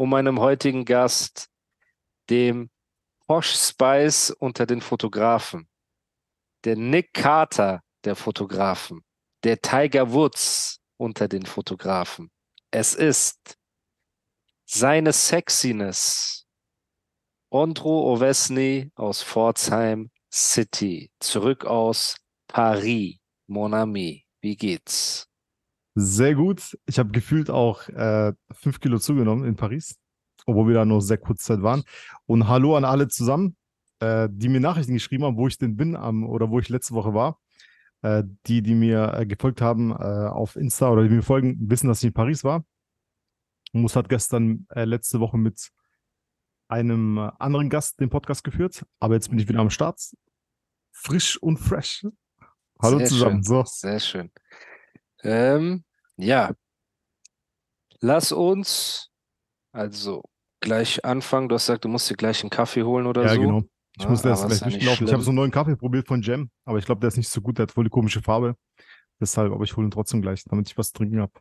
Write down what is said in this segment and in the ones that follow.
und meinem heutigen Gast, dem Posh Spice unter den Fotografen, der Nick Carter der Fotografen, der Tiger Woods unter den Fotografen. Es ist seine Sexiness. Ondro Ovesny aus Pforzheim City, zurück aus Paris, Mon ami. Wie geht's? Sehr gut. Ich habe gefühlt auch äh, fünf Kilo zugenommen in Paris, obwohl wir da nur sehr kurz Zeit waren. Und hallo an alle zusammen, äh, die mir Nachrichten geschrieben haben, wo ich denn bin am, oder wo ich letzte Woche war. Äh, die, die mir äh, gefolgt haben äh, auf Insta oder die mir folgen, wissen, dass ich in Paris war. Mus hat gestern äh, letzte Woche mit einem äh, anderen Gast den Podcast geführt, aber jetzt bin ich wieder am Start. Frisch und fresh. Hallo Sehr zusammen. Schön. So. Sehr schön. Ähm, ja, lass uns also gleich anfangen. Du hast gesagt, du musst dir gleich einen Kaffee holen oder Ja, so. genau. Ich Ja, muss das gleich ja nicht durchlaufen. Ich habe so einen neuen Kaffee probiert von Jam, aber ich glaube, der ist nicht so gut. Der hat voll die komische Farbe. Deshalb, aber ich hole ihn trotzdem gleich, damit ich was trinken habe.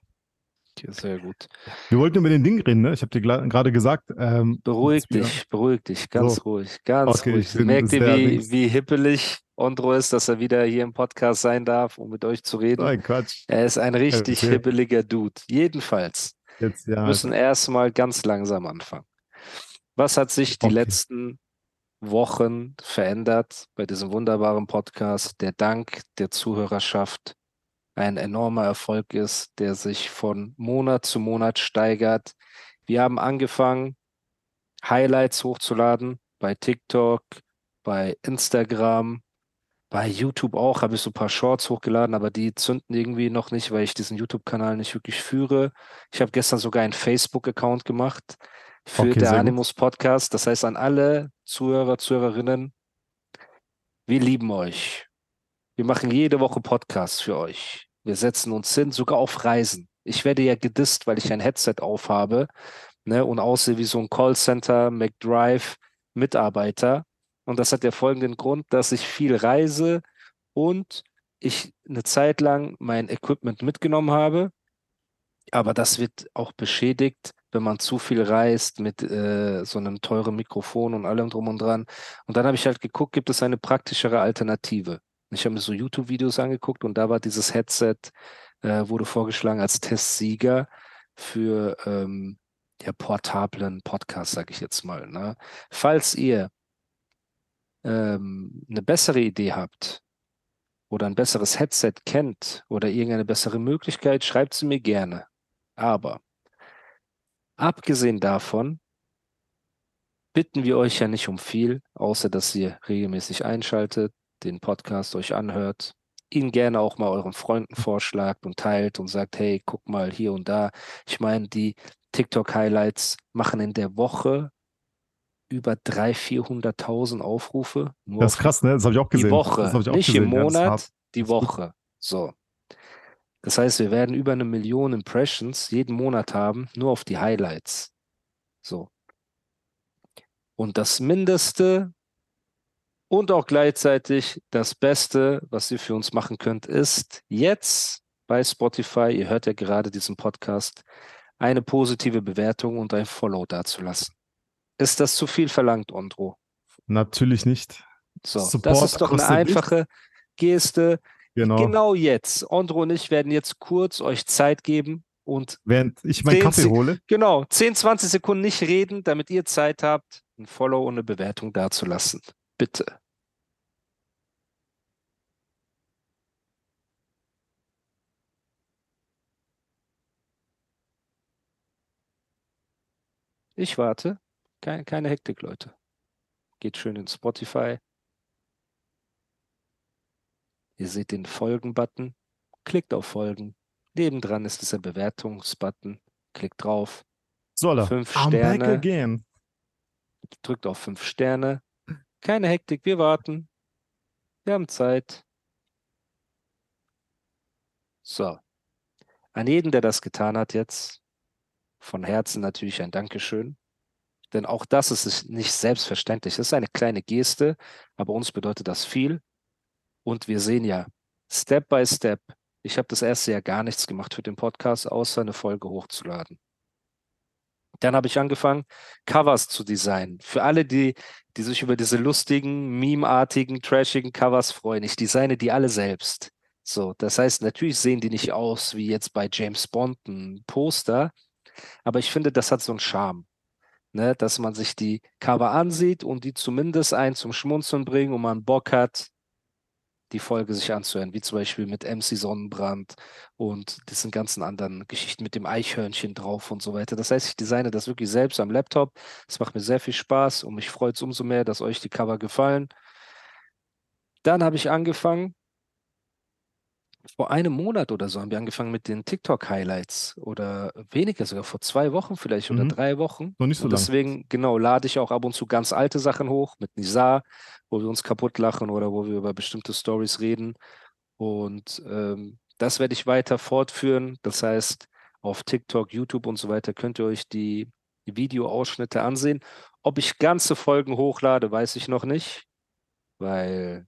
Okay, sehr gut. Wir wollten über den Ding reden, ne? Ich habe dir gerade gesagt. Ähm, Beruhig dich, beruhig dich, ganz So. ruhig, ganz Okay, ruhig. Merkt ihr, wie, links. wie hippelig Ondro ist, dass er wieder hier im Podcast sein darf, um mit euch zu reden? Nein, Quatsch. Er ist ein richtig Okay. hibbeliger Dude. Jedenfalls. Jetzt, ja. Wir müssen erstmal ganz langsam anfangen. Was hat sich die Okay. letzten Wochen verändert bei diesem wunderbaren Podcast, der dank der Zuhörerschaft ein enormer Erfolg ist, der sich von Monat zu Monat steigert. Wir haben angefangen, Highlights hochzuladen bei TikTok, bei Instagram, bei YouTube auch, habe ich so ein paar Shorts hochgeladen, aber die zünden irgendwie noch nicht, weil ich diesen YouTube-Kanal nicht wirklich führe. Ich habe gestern sogar einen Facebook-Account gemacht für Okay, der. Animus Podcast. Das heißt, an alle Zuhörer, Zuhörerinnen, wir lieben euch. Wir machen jede Woche Podcasts für euch. Wir setzen uns hin, sogar auf Reisen. Ich werde ja gedisst, weil ich ein Headset aufhabe ne, und aussehe wie so ein Callcenter, McDrive, Mitarbeiter. Und das hat der folgenden Grund, dass ich viel reise und ich eine Zeit lang mein Equipment mitgenommen habe. Aber das wird auch beschädigt, wenn man zu viel reist mit äh, so einem teuren Mikrofon und allem drum und dran. Und dann habe ich halt geguckt, gibt es eine praktischere Alternative? Ich habe mir so YouTube-Videos angeguckt und da war dieses Headset, äh, wurde vorgeschlagen als Testsieger für ähm, ja, portablen Podcast, sage ich jetzt mal. Ne? Falls ihr ähm, eine bessere Idee habt oder ein besseres Headset kennt oder irgendeine bessere Möglichkeit, schreibt sie mir gerne. Aber abgesehen davon bitten wir euch ja nicht um viel, außer dass ihr regelmäßig einschaltet, den Podcast euch anhört, ihn gerne auch mal euren Freunden vorschlagt und teilt und sagt, hey, guck mal hier und da. Ich meine, die TikTok-Highlights machen in der Woche über 300.000, 400.000 Aufrufe. Nur Das ist krass, ne? Das habe ich auch die gesehen. Woche, ich auch nicht gesehen. im Ja, Monat, hart. die. Woche. So. Das heißt, wir werden über eine Million Impressions jeden Monat haben, nur auf die Highlights. So. Und das Mindeste und auch gleichzeitig das Beste, was ihr für uns machen könnt, ist jetzt bei Spotify, ihr hört ja gerade diesen Podcast, eine positive Bewertung und ein Follow dazulassen. Ist das zu viel verlangt, Ondro? Natürlich nicht. So, das ist doch eine einfache Geste. Genau. Genau jetzt. Ondro und ich werden jetzt kurz euch Zeit geben und Während ich meinen Kaffee hole. genau 10, 20 Sekunden nicht reden, damit ihr Zeit habt, ein Follow und eine Bewertung dazulassen. Bitte. Ich warte. Keine, keine Hektik, Leute. Geht schön in Spotify. Ihr seht den Folgen-Button. Klickt auf Folgen. Nebendran ist dieser Bewertungs-Button. Klickt drauf. So, Alter. Fünf I'm back Sterne. again. drückt auf fünf Sterne. Keine Hektik, wir warten. Wir haben Zeit. So. An jeden, der das getan hat jetzt, von Herzen natürlich ein Dankeschön. Denn auch das ist nicht selbstverständlich. Es ist eine kleine Geste, aber uns bedeutet das viel. Und wir sehen ja, Step by Step, ich habe das erste Jahr gar nichts gemacht für den Podcast, außer eine Folge hochzuladen. Dann habe ich angefangen, Covers zu designen. Für alle, die, die sich über diese lustigen, meme-artigen, trashigen Covers freuen. Ich designe die alle selbst. So, das heißt, natürlich sehen die nicht aus wie jetzt bei James Bond ein Poster, aber ich finde, das hat so einen Charme. Ne, dass man sich die Cover ansieht und die zumindest einen zum Schmunzeln bringen und man Bock hat, die Folge sich anzuhören, wie zum Beispiel mit MC Sonnenbrand und diesen ganzen anderen Geschichten mit dem Eichhörnchen drauf und so weiter. Das heißt, ich designe das wirklich selbst am Laptop. Es macht mir sehr viel Spaß und mich freut es umso mehr, dass euch die Cover gefallen. Dann habe ich angefangen, vor einem Monat oder so haben wir angefangen mit den TikTok-Highlights oder weniger sogar, vor zwei Wochen vielleicht oder Mhm. drei Wochen. Noch nicht so Und lang. deswegen, genau, lade ich auch ab und zu ganz alte Sachen hoch mit Nizar, wo wir uns kaputt lachen oder wo wir über bestimmte Stories reden. Und ähm, das werde ich weiter fortführen. Das heißt, auf TikTok, YouTube und so weiter könnt ihr euch die Videoausschnitte ansehen. Ob ich ganze Folgen hochlade, weiß ich noch nicht, weil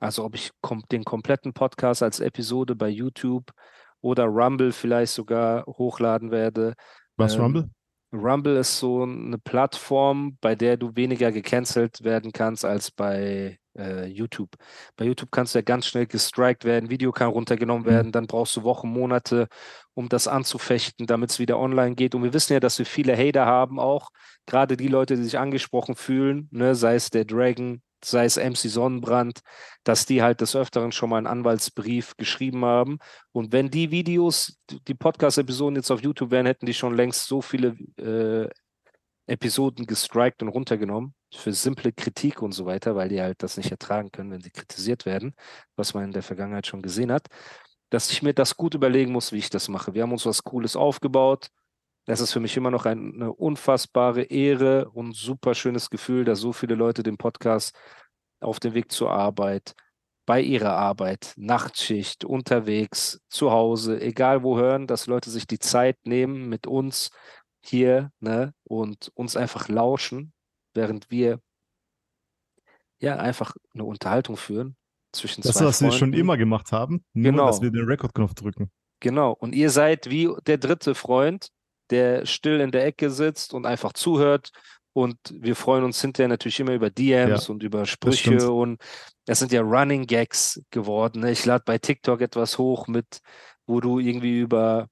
also ob ich kom den kompletten Podcast als Episode bei YouTube oder Rumble vielleicht sogar hochladen werde. Was, Ähm, Rumble? Rumble ist so eine Plattform, bei der du weniger gecancelt werden kannst als bei äh, YouTube. Bei YouTube kannst du ja ganz schnell gestrikt werden, Video kann runtergenommen Mhm. werden, dann brauchst du Wochen, Monate, um das anzufechten, damit es wieder online geht. Und wir wissen ja, dass wir viele Hater haben auch, gerade die Leute, die sich angesprochen fühlen, ne, sei es der Dragon, sei es MC Sonnenbrand, dass die halt des Öfteren schon mal einen Anwaltsbrief geschrieben haben. Und wenn die Videos, die Podcast-Episoden jetzt auf YouTube wären, hätten die schon längst so viele äh, Episoden gestrikt und runtergenommen für simple Kritik und so weiter, weil die halt das nicht ertragen können, wenn sie kritisiert werden, was man in der Vergangenheit schon gesehen hat, dass ich mir das gut überlegen muss, wie ich das mache. Wir haben uns was Cooles aufgebaut. Das ist für mich immer noch ein, eine unfassbare Ehre und super schönes Gefühl, dass so viele Leute den Podcast auf dem Weg zur Arbeit, bei ihrer Arbeit, Nachtschicht, unterwegs, zu Hause, egal wo hören, dass Leute sich die Zeit nehmen mit uns hier ne, und uns einfach lauschen, während wir ja einfach eine Unterhaltung führen zwischen Das, zwei was wir schon Freunden. immer gemacht haben, nur Genau. dass wir den Rekordknopf drücken. Genau. Und ihr seid wie der dritte Freund, der still in der Ecke sitzt und einfach zuhört. Und wir freuen uns hinterher natürlich immer über DMs und über Sprüche. Und das sind ja Running Gags geworden. Ne? Ich lade bei TikTok etwas hoch mit, wo du irgendwie über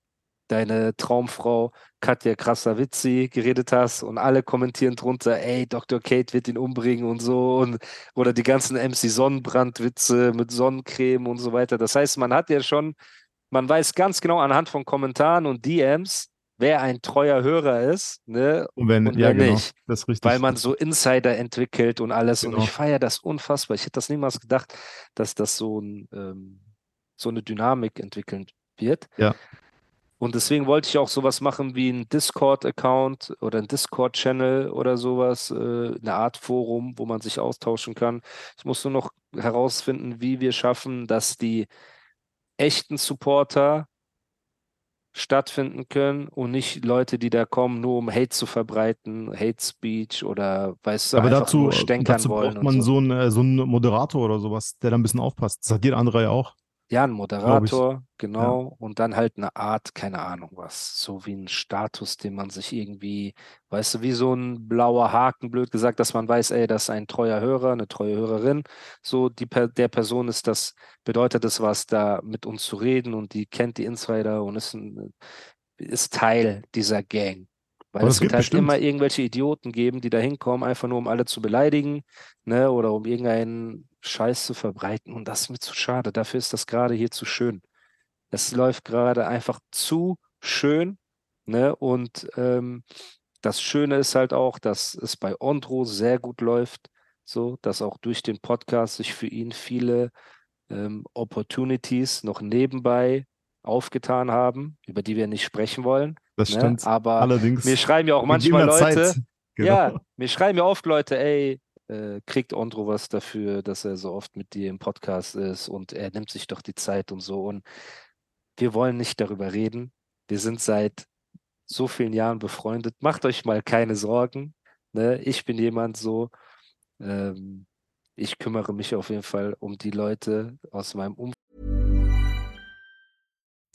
deine Traumfrau Katja Krasavici geredet hast und alle kommentieren drunter, ey, Dr. Kate wird ihn umbringen und so und oder die ganzen MC Sonnenbrandwitze mit Sonnencreme und so weiter. Das heißt, man hat ja schon, man weiß ganz genau anhand von Kommentaren und DMs, wer ein treuer Hörer ist, ne? Und wenn, Und ja, wenn genau. nicht, Das ist richtig. weil man so Insider entwickelt und alles. Und Genau. ich feiere das unfassbar. Ich hätte das niemals gedacht, dass das so, ein, ähm, so eine Dynamik entwickeln wird. Ja. Und deswegen wollte ich auch sowas machen wie ein Discord-Account oder ein Discord-Channel oder sowas, äh, eine Art Forum, wo man sich austauschen kann. Ich muss nur noch herausfinden, wie wir schaffen, dass die echten Supporter stattfinden können und nicht Leute, die da kommen, nur um Hate zu verbreiten, Hate Speech oder weißt du, Aber einfach dazu, nur stänkern dazu wollen braucht man so. so einen, äh, so einen Moderator oder sowas, der da ein bisschen aufpasst. Das hat jeder andere ja auch. Ja, ein. Moderator, genau, und dann halt eine Art, keine Ahnung was, so wie ein Status, den man sich irgendwie, weißt du, wie so ein blauer Haken, blöd gesagt, dass man weiß, ey, das ist ein treuer Hörer, eine treue Hörerin. So, die der Person ist das, bedeutet es was, da mit uns zu reden und die kennt die Insider und ist, ein, ist Teil dieser Gang. Weil Aber es wird halt bestimmt- immer irgendwelche Idioten geben, die da hinkommen, einfach nur um alle zu beleidigen, ne, oder um irgendeinen Scheiß zu verbreiten. Und das ist mir zu schade. Dafür ist das gerade hier zu schön. Es läuft gerade einfach zu schön, ne, und ähm, das Schöne ist halt auch, dass es bei Ondro sehr gut läuft, so, dass auch durch den Podcast sich für ihn viele ähm, Opportunities noch nebenbei aufgetan haben, über die wir nicht sprechen wollen. Das Ne? stimmt. Aber Allerdings. mir schreiben ja auch manchmal Leute, Genau. Ja, mir schreiben ja oft Leute, ey, äh, kriegt Ondro was dafür, dass er so oft mit dir im Podcast ist und er nimmt sich doch die Zeit und so. Und wir wollen nicht darüber reden. Wir sind seit so vielen Jahren befreundet. Macht euch mal keine Sorgen. Ne? Ich bin jemand so, ähm, ich kümmere mich auf jeden Fall um die Leute aus meinem Umfeld.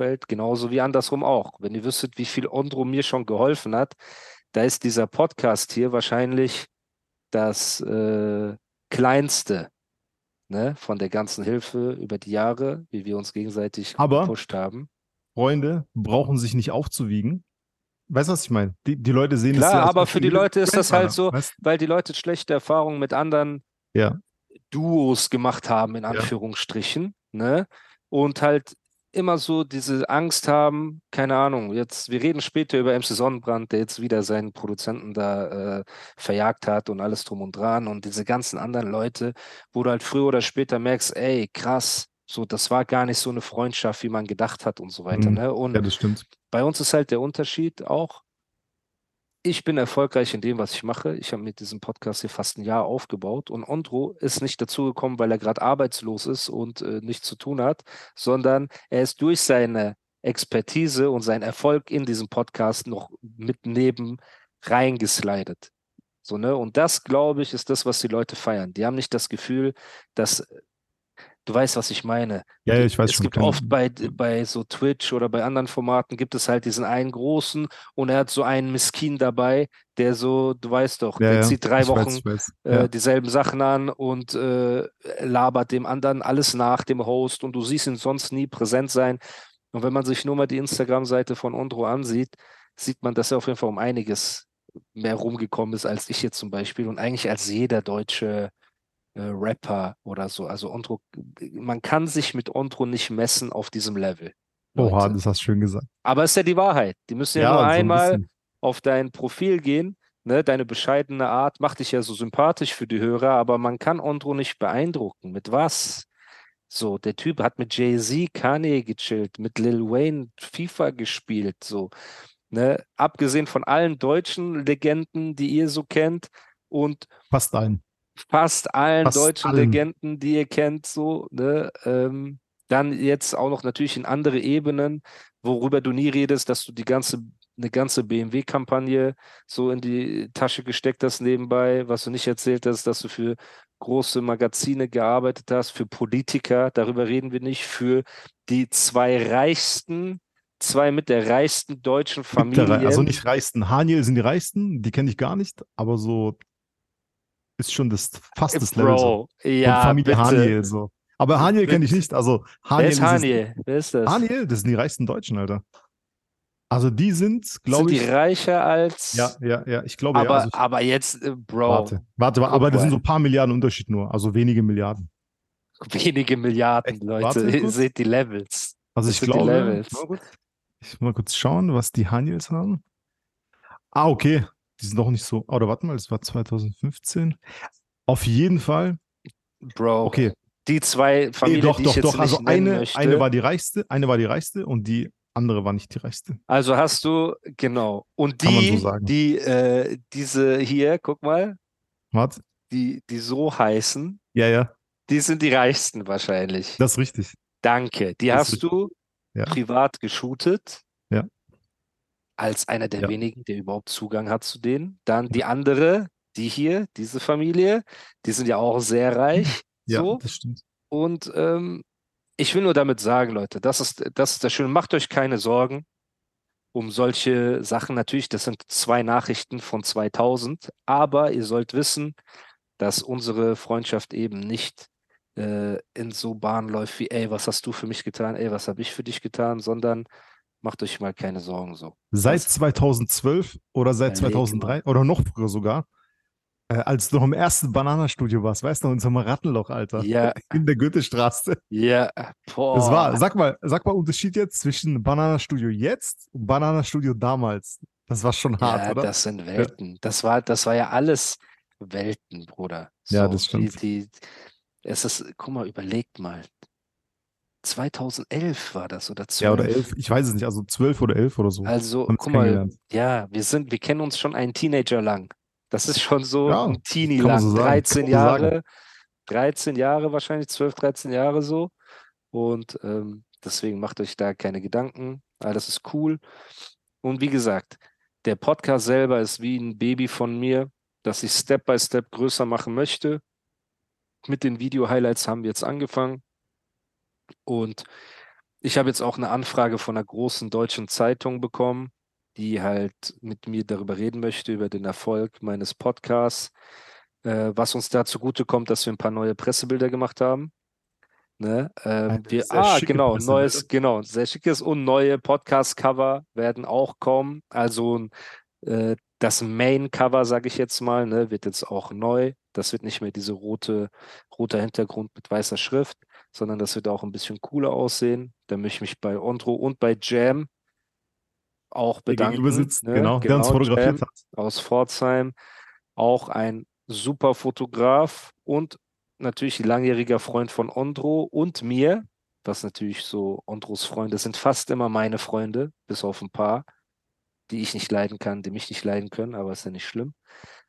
Feld, genauso wie andersrum auch. Wenn ihr wüsstet, wie viel Ondro mir schon geholfen hat, da ist dieser Podcast hier wahrscheinlich das äh, kleinste ne, von der ganzen Hilfe über die Jahre, wie wir uns gegenseitig Aber- gepusht haben. Freunde brauchen sich nicht aufzuwiegen. Weißt du, was ich meine? Die, die Leute sehen es Klar, ja als aber für die. Leute ist das halt so, Weißt, weil die Leute schlechte Erfahrungen mit anderen Ja. Duos gemacht haben, in Anführungsstrichen, ne? Und halt immer so diese Angst haben, keine Ahnung, jetzt, wir reden später über MC Sonnenbrand, der jetzt wieder seinen Produzenten da äh, verjagt hat und alles drum und dran und diese ganzen anderen Leute, wo du halt früher oder später merkst, ey, krass, so, das war gar nicht so eine Freundschaft, wie man gedacht hat und so weiter, Mhm. ne? Und ja, das stimmt. bei uns ist halt der Unterschied auch, ich bin erfolgreich in dem, was ich mache. Ich habe mit diesem Podcast hier fast ein Jahr aufgebaut und Ondro ist nicht dazugekommen, weil er gerade arbeitslos ist und äh, nichts zu tun hat, sondern er ist durch seine Expertise und seinen Erfolg in diesem Podcast noch mit neben reingeslidet. So, ne? Und das, glaube ich, ist das, was die Leute feiern. Die haben nicht das Gefühl, dass du weißt, was ich meine. Ja, ja, ich weiß es schon. gibt kein- oft bei, bei so Twitch oder bei anderen Formaten gibt es halt diesen einen großen und er hat so einen Miskin dabei, der so, du weißt doch, ja, der ja, zieht drei ich weiß, Wochen ich weiß. äh, dieselben Sachen an und äh, labert dem anderen alles nach, dem Host und du siehst ihn sonst nie präsent sein. Und wenn man sich nur mal die Instagram-Seite von Ondro ansieht, sieht man, dass er auf jeden Fall um einiges mehr rumgekommen ist als ich jetzt zum Beispiel und eigentlich als jeder deutsche äh, Rapper oder so. Also Ondro, man kann sich mit Ondro nicht messen auf diesem Level. Oha, Leute. das hast du schön gesagt. Aber es ist ja die Wahrheit. Die müssen ja, Ja, nur so ein einmal bisschen. auf dein Profil gehen. Ne? Deine bescheidene Art macht dich ja so sympathisch für die Hörer, aber man kann Ondro nicht beeindrucken. Mit was? So, der Typ hat mit Jay-Z, Kanye gechillt, mit Lil Wayne FIFA gespielt. So, ne? Abgesehen von allen deutschen Legenden, die ihr so kennt und Fast ein. Fast allen Fast deutschen allen. Legenden, die ihr kennt, so, ne? Ähm, dann jetzt auch noch natürlich in andere Ebenen, worüber du nie redest, dass du die ganze, eine ganze BMW-Kampagne so in die Tasche gesteckt hast nebenbei, was du nicht erzählt hast, dass du für große Magazine gearbeitet hast, für Politiker, darüber reden wir nicht, für die zwei reichsten, zwei mit der reichsten deutschen Familien. Also nicht reichsten. Haniel sind die reichsten, die kenne ich gar nicht, aber so ist schon das fast das Level so. Bro, ja, Familie bitte. Haniel so. Aber Haniel kenne ich nicht. Also Wer Haniel ist es- Haniel? Wer ist das? Haniel, das sind die reichsten Deutschen, Alter. Also die sind, glaube die ich. reicher als. Ja, ja, ja. Ich glaube, aber, ja. Also, aber jetzt, äh, Bro, warte, warte, aber das sind so ein paar Milliarden Unterschied nur. Also wenige Milliarden. wenige Milliarden, Echt? Leute. Warte Ihr seht die Levels. Also Das ich die glaube. Ich muss mal kurz schauen, was die Haniels haben. Ah, okay. Die sind doch nicht so. Oder warte mal, das war 2015. Auf jeden Fall. Bro, Okay. die zwei Nee, Familien, doch, die doch, ich doch. Also eine, möchte. eine war die reichste, eine war die reichste und die andere war nicht die reichste. also hast du, genau. Und die, so die, äh, diese hier, guck mal, Warte. die, die so heißen, Ja, ja, die sind die reichsten wahrscheinlich. das ist richtig. Danke. Die Das hast du Ja. privat geshootet. Als einer der Ja. wenigen, der überhaupt Zugang hat zu denen. Dann die andere, die hier, diese Familie, die sind ja auch sehr reich. Ja, so. das stimmt. Und ähm, ich will nur damit sagen, Leute, das ist, das ist das Schöne. Macht euch keine Sorgen um solche Sachen. Natürlich, das sind zwei Nachrichten von 2000, aber ihr sollt wissen, dass unsere Freundschaft eben nicht äh, in so Bahnen läuft wie, ey, was hast du für mich getan, ey, was habe ich für dich getan, sondern macht euch mal keine Sorgen so. Seit Was? 2012 oder seit Überleg 2003 oder noch früher sogar, äh, als du noch im ersten Bananastudio warst, weißt du, in unserem Rattenloch, Alter. Ja, In der Goethestraße. ja, boah. Das war, sag mal, sag mal Unterschied jetzt zwischen Bananastudio jetzt und Bananastudio damals. Das war schon hart, ja, oder? das sind Welten. Das war, das war ja alles Welten, Bruder. Ja, So, das stimmt. Die, die, es ist, guck mal, überlegt mal. 2011 war das oder 12. ja, oder elf, ich weiß es nicht, also zwölf oder elf oder so. Also, guck mal, ja, wir sind, wir kennen uns schon einen Teenager lang. Das ist schon so Ja, ein Teenie lang. so sagen, 13 kann man so sagen. Jahre, 13 Jahre wahrscheinlich, 12, 13 Jahre so. Und ähm, deswegen macht euch da keine Gedanken. Alles ist cool. Und wie gesagt, der Podcast selber ist wie ein Baby von mir, das ich Step by Step größer machen möchte. Mit den Video-Highlights haben wir jetzt angefangen. Und ich habe jetzt auch eine Anfrage von einer großen deutschen Zeitung bekommen, die halt mit mir darüber reden möchte, über den Erfolg meines Podcasts, äh, was uns da zugutekommt, dass wir ein paar neue Pressebilder gemacht haben. Ne? Ähm, wir, ah, genau, Pressebilder. neues, genau, sehr schickes und neue Podcast-Cover werden auch kommen. Also äh, das Main-Cover, sage ich jetzt mal, ne, wird jetzt auch neu. Das wird nicht mehr diese rote, roter Hintergrund mit weißer Schrift, sondern das wird auch ein bisschen cooler aussehen. Da möchte ich mich bei Ondro und bei Jam auch Der bedanken. gegenüber sitzt, ne? genau, der uns Jam fotografiert hat. aus Pforzheim, auch ein super Fotograf und natürlich langjähriger Freund von Ondro und mir, was natürlich so Ondros Freunde sind fast immer meine Freunde, bis auf ein paar, die ich nicht leiden kann, die mich nicht leiden können, aber ist ja nicht schlimm.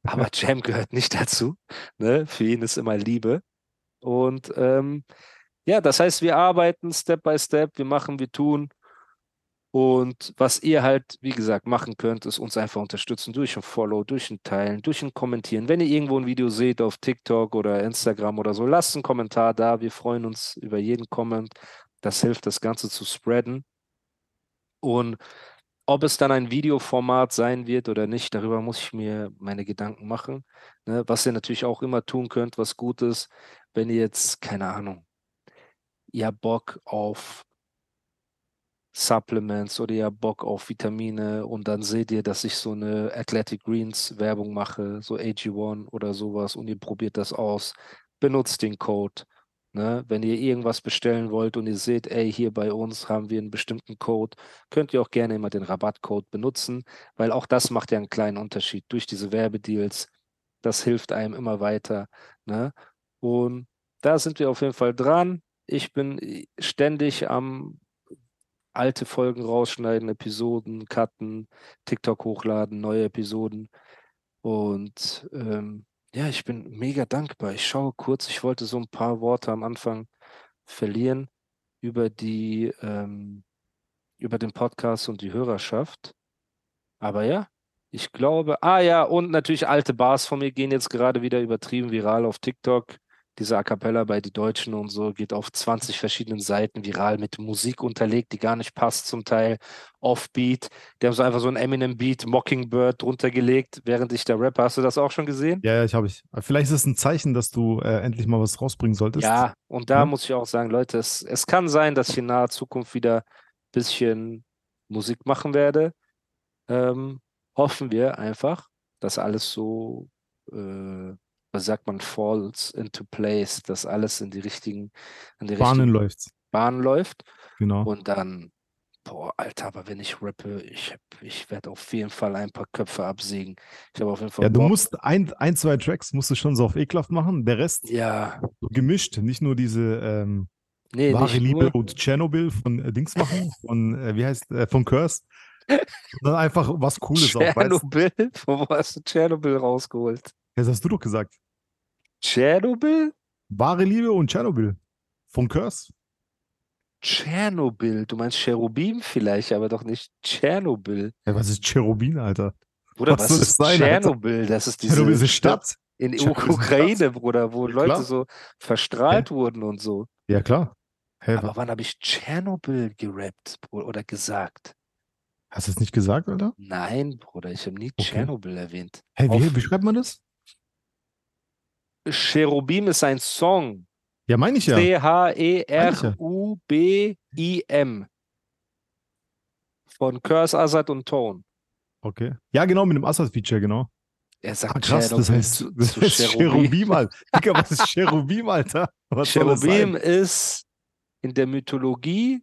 Aber Jam gehört nicht dazu. Ne? Für ihn ist immer Liebe. Und ähm, ja, das heißt, wir arbeiten Step by Step, wir machen, wir tun. Und was ihr halt, wie gesagt, machen könnt, ist uns einfach unterstützen durch ein Follow, durch ein Teilen, durch ein Kommentieren. Wenn ihr irgendwo ein Video seht auf TikTok oder Instagram oder so, lasst einen Kommentar da. Wir freuen uns über jeden Comment. Das hilft, das Ganze zu spreaden. Und ob es dann ein Videoformat sein wird oder nicht, darüber muss ich mir meine Gedanken machen. Ne? Was ihr natürlich auch immer tun könnt, was gut ist, wenn ihr jetzt, keine Ahnung, habt Bock auf Supplements oder habt Bock auf Vitamine und dann seht ihr, dass ich so eine Athletic Greens Werbung mache, so AG1 oder sowas und ihr probiert das aus, benutzt den Code. Ne? Wenn ihr irgendwas bestellen wollt und ihr seht, ey, hier bei uns haben wir einen bestimmten Code, könnt ihr auch gerne immer den Rabattcode benutzen, weil auch das macht ja einen kleinen Unterschied durch diese Werbedeals. Das hilft einem immer weiter. Ne? Und da sind wir auf jeden Fall dran. Ich bin äh, ständig am alte Folgen rausschneiden, Episoden, cutten, TikTok hochladen, neue Episoden. Und ähm, ja, ich bin mega dankbar. Ich schaue kurz, ich wollte so ein paar Worte am Anfang verlieren über die, ähm, über den Podcast und die Hörerschaft. Aber ja, ich glaube, ah ja, und natürlich alte Bars von mir gehen jetzt gerade wieder übertrieben viral auf TikTok. Diese A Cappella bei die Deutschen und so geht auf 20 verschiedenen Seiten viral mit Musik unterlegt, die gar nicht passt zum Teil. Offbeat. Die haben so einfach so ein Eminem-Beat, Mockingbird drunter gelegt, während ich da rappe. Hast du das auch schon gesehen? Ja, ja, ich habe ich. Vielleicht ist es ein Zeichen, dass du äh, endlich mal was rausbringen solltest. Ja, und da Ja. muss ich auch sagen, Leute, es, es kann sein, dass ich in naher Zukunft wieder ein bisschen Musik machen werde. Ähm, hoffen wir einfach, dass alles so, äh, was sagt man, falls into place, dass alles in die richtigen, in die Bahnen läuft's. Bahnen läuft. Genau. Und dann, boah, Alter, aber wenn ich rappe, ich, hab- ich werde auf jeden Fall ein paar Köpfe absägen. Ich habe auf jeden Fall Ja, du Bock. musst ein, ein, zwei Tracks musst du schon so auf ekelhaft machen. Der Rest Ja, so gemischt. Nicht nur diese ähm, nee, wahre Liebe nur. und Tschernobyl von äh, Dings machen, von, äh, wie heißt, äh, von Curse. Sondern einfach was Cooles auch, weißt du? Tschernobyl? Wo hast du Tschernobyl rausgeholt? Das hast du doch gesagt. Tschernobyl? Wahre Liebe und Tschernobyl. Von Curse. Tschernobyl. Du meinst Cherubim vielleicht, aber doch nicht Tschernobyl. Ja, was ist Cherubin, Alter? Bruder, Was was, soll das ist sein, Alter? Tschernobyl? Das ist diese Tschernobyl ist eine Stadt. in Tschernobyl Ukraine, Bruder, wo Leute klar. so verstrahlt wurden und so. Ja, klar. Hä, Aber wann habe ich Tschernobyl gerappt oder gesagt? hast du es nicht gesagt, Alter? Nein, Bruder, ich habe nie Okay. Tschernobyl erwähnt. Hä, wie, Auf- wie schreibt man das? Cherubim ist ein Song. Ja, meine ich ja. C-H-E-R-U-B-I-M. Von Curse, Azad und Tone. Okay. Ja, genau, mit dem Assad-Feature, genau. Er sagt Ah, krass, das heißt, zu, das zu heißt Cherubim. Cherubim, Alter. Digga, was ist Cherubim, Alter? Was Cherubim ist in der Mythologie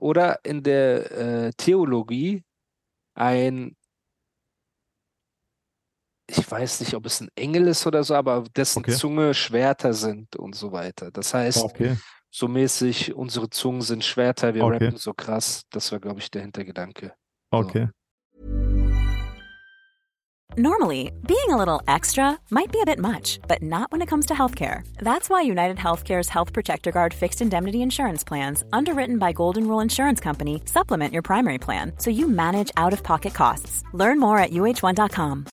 oder in der äh, Theologie ein, ich weiß nicht, ob es ein Engel ist oder so, aber dessen Okay. Zunge Schwerter sind und so weiter. Das heißt, Okay. so mäßig, unsere Zungen sind Schwerter, wir Okay. rappen so krass. Das war, glaube ich, der Hintergedanke. Okay. Normally, being a little extra might be a bit much, but not when it comes to healthcare. That's why United Healthcare's Health Protector Guard fixed indemnity insurance plans, underwritten by Golden Rule Insurance Company, supplement your primary plan so you manage out of pocket costs. Learn more at uh1.com.